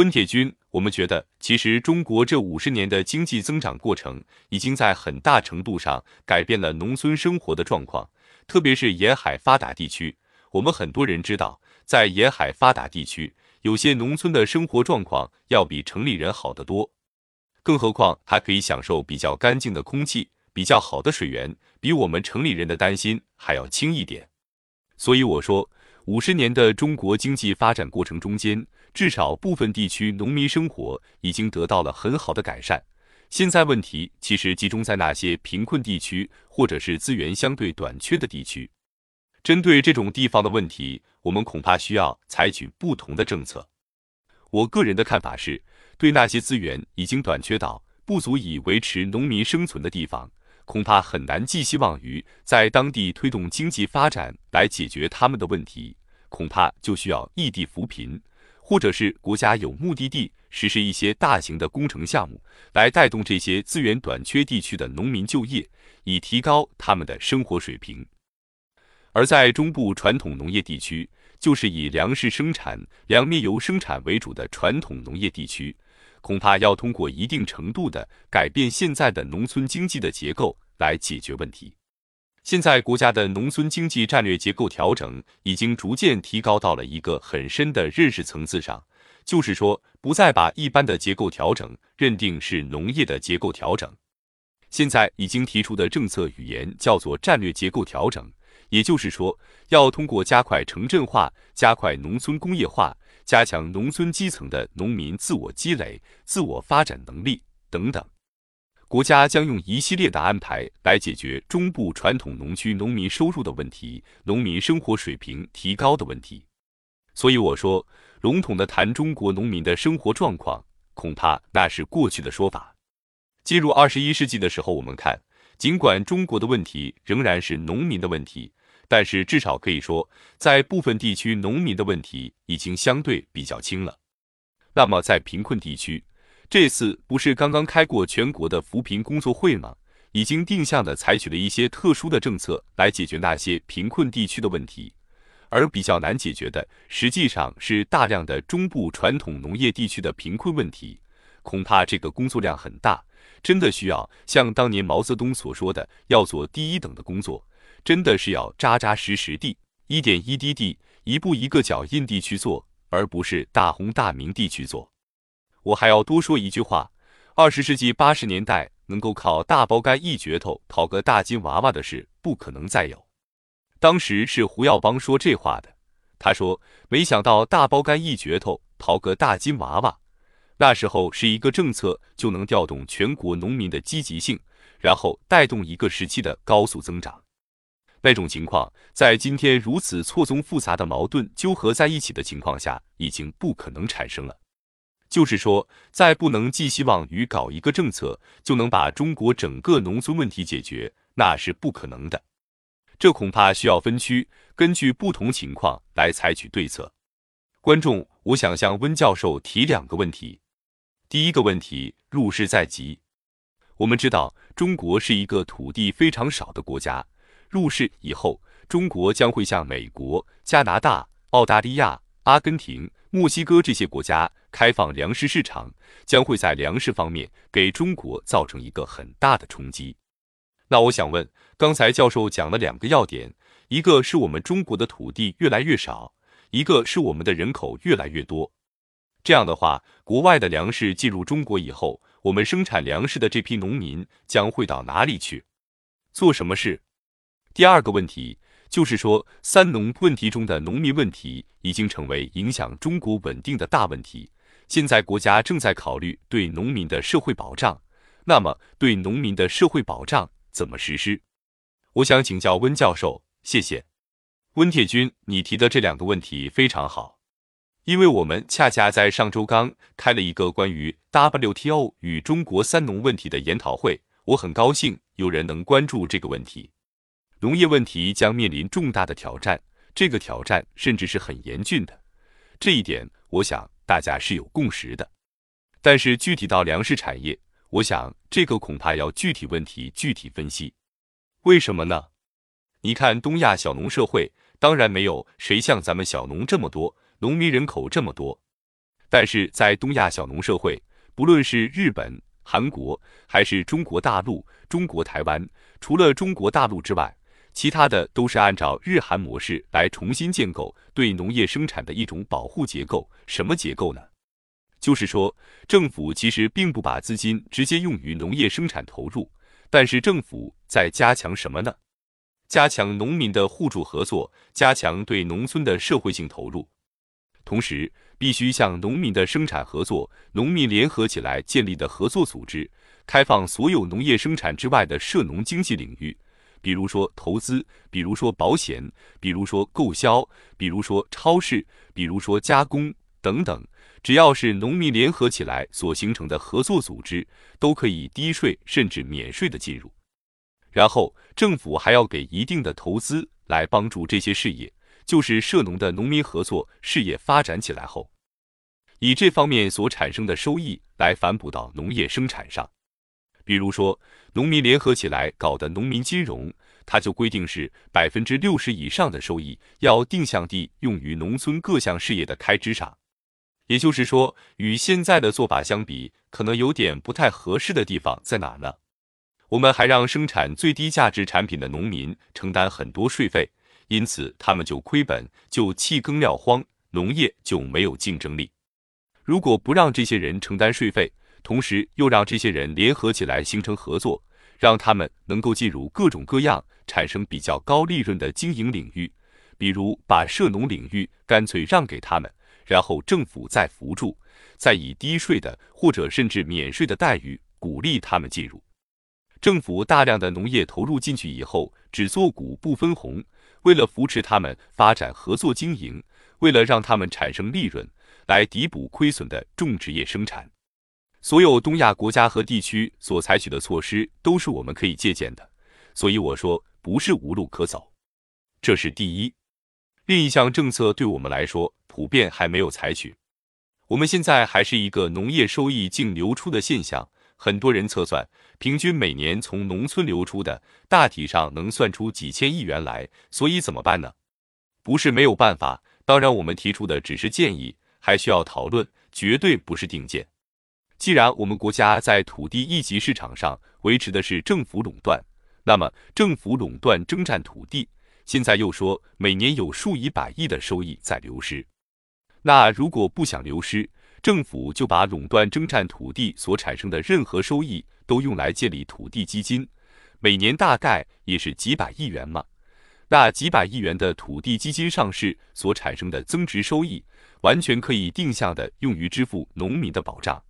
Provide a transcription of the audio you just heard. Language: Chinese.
温铁军，我们觉得，其实中国这五十年的经济增长过程，已经在很大程度上改变了农村生活的状况，特别是沿海发达地区。我们很多人知道，在沿海发达地区，有些农村的生活状况要比城里人好得多，更何况还可以享受比较干净的空气、比较好的水源，比我们城里人的担心还要轻一点。所以我说，五十年的中国经济发展过程中间，至少部分地区农民生活已经得到了很好的改善。现在问题其实集中在那些贫困地区或者是资源相对短缺的地区。针对这种地方的问题，我们恐怕需要采取不同的政策。我个人的看法是，对那些资源已经短缺到不足以维持农民生存的地方，恐怕很难寄希望于在当地推动经济发展来解决他们的问题。恐怕就需要异地扶贫，或者是国家有目的地实施一些大型的工程项目，来带动这些资源短缺地区的农民就业，以提高他们的生活水平。而在中部传统农业地区，就是以粮食生产、粮面油生产为主的传统农业地区，恐怕要通过一定程度的改变现在的农村经济的结构来解决问题。现在国家的农村经济战略结构调整已经逐渐提高到了一个很深的认识层次上，就是说，不再把一般的结构调整认定是农业的结构调整，现在已经提出的政策语言叫做战略结构调整。也就是说，要通过加快城镇化、加快农村工业化、加强农村基层的农民自我积累、自我发展能力等等，国家将用一系列的安排来解决中部传统农区农民收入的问题、农民生活水平提高的问题。所以我说，笼统的谈中国农民的生活状况，恐怕那是过去的说法。进入二十一世纪的时候，我们看，尽管中国的问题仍然是农民的问题。但是至少可以说，在部分地区，农民的问题已经相对比较轻了。那么在贫困地区，这次不是刚刚开过全国的扶贫工作会吗？已经定向的采取了一些特殊的政策来解决那些贫困地区的问题，而比较难解决的，实际上是大量的中部传统农业地区的贫困问题。恐怕这个工作量很大，真的需要像当年毛泽东所说的，要做第一等的工作。真的是要扎扎实实地、一点一滴地、一步一个脚印地去做，而不是大红大明地去做。我还要多说一句话：二十世纪八十年代能够靠大包干一镢头讨个大金娃娃的事不可能再有。当时是胡耀邦说这话的，他说：“没想到大包干一镢头讨个大金娃娃。”那时候是一个政策就能调动全国农民的积极性，然后带动一个时期的高速增长。那种情况，在今天如此错综复杂的矛盾纠合在一起的情况下，已经不可能产生了。就是说，再不能寄希望于搞一个政策就能把中国整个农村问题解决，那是不可能的。这恐怕需要分区，根据不同情况来采取对策。观众，我想向温教授提两个问题。第一个问题，入世在即。我们知道，中国是一个土地非常少的国家。入世以后，中国将会向美国、加拿大、澳大利亚、阿根廷、墨西哥这些国家开放粮食市场，将会在粮食方面给中国造成一个很大的冲击。那我想问，刚才教授讲了两个要点，一个是我们中国的土地越来越少，一个是我们的人口越来越多。这样的话，国外的粮食进入中国以后，我们生产粮食的这批农民将会到哪里去，做什么事？第二个问题就是说，三农问题中的农民问题已经成为影响中国稳定的大问题。现在国家正在考虑对农民的社会保障，那么对农民的社会保障怎么实施？我想请教温教授，谢谢。温铁军，你提的这两个问题非常好，因为我们恰恰在上周刚开了一个关于 WTO 与中国三农问题的研讨会，我很高兴有人能关注这个问题。农业问题将面临重大的挑战，这个挑战甚至是很严峻的，这一点我想大家是有共识的。但是具体到粮食产业，我想这个恐怕要具体问题具体分析。为什么呢？你看东亚小农社会，当然没有谁像咱们小农这么多，农民人口这么多。但是在东亚小农社会，不论是日本、韩国还是中国大陆、中国台湾，除了中国大陆之外，其他的都是按照日韩模式来重新建构对农业生产的一种保护结构。什么结构呢？就是说，政府其实并不把资金直接用于农业生产投入，但是政府在加强什么呢？加强农民的互助合作，加强对农村的社会性投入，同时必须向农民的生产合作、农民联合起来建立的合作组织，开放所有农业生产之外的涉农经济领域。比如说投资，比如说保险，比如说购销，比如说超市，比如说加工等等，只要是农民联合起来所形成的合作组织，都可以低税甚至免税的进入。然后政府还要给一定的投资来帮助这些事业，就是涉农的农民合作事业发展起来后，以这方面所产生的收益来反哺到农业生产上。比如说，农民联合起来搞的农民金融，它就规定是百分之六十以上的收益要定向地用于农村各项事业的开支上。也就是说，与现在的做法相比，可能有点不太合适的地方在哪呢？我们还让生产最低价值产品的农民承担很多税费，因此他们就亏本，就弃耕撂荒，农业就没有竞争力。如果不让这些人承担税费，同时又让这些人联合起来形成合作，让他们能够进入各种各样产生比较高利润的经营领域，比如把涉农领域干脆让给他们，然后政府再扶助，再以低税的或者甚至免税的待遇鼓励他们进入。政府大量的农业投入进去以后，只做股不分红，为了扶持他们发展合作经营，为了让他们产生利润，来抵补亏损的种植业生产。所有东亚国家和地区所采取的措施都是我们可以借鉴的，所以我说不是无路可走，这是第一。另一项政策对我们来说普遍还没有采取。我们现在还是一个农业收益净流出的现象，很多人测算，平均每年从农村流出的大体上能算出几千亿元来。所以怎么办呢？不是没有办法，当然我们提出的只是建议，还需要讨论，绝对不是定见。既然我们国家在土地一级市场上维持的是政府垄断，那么政府垄断征占土地，现在又说每年有数以百亿的收益在流失，那如果不想流失，政府就把垄断征占土地所产生的任何收益都用来建立土地基金，每年大概也是几百亿元嘛。那几百亿元的土地基金上市所产生的增值收益，完全可以定向的用于支付农民的保障。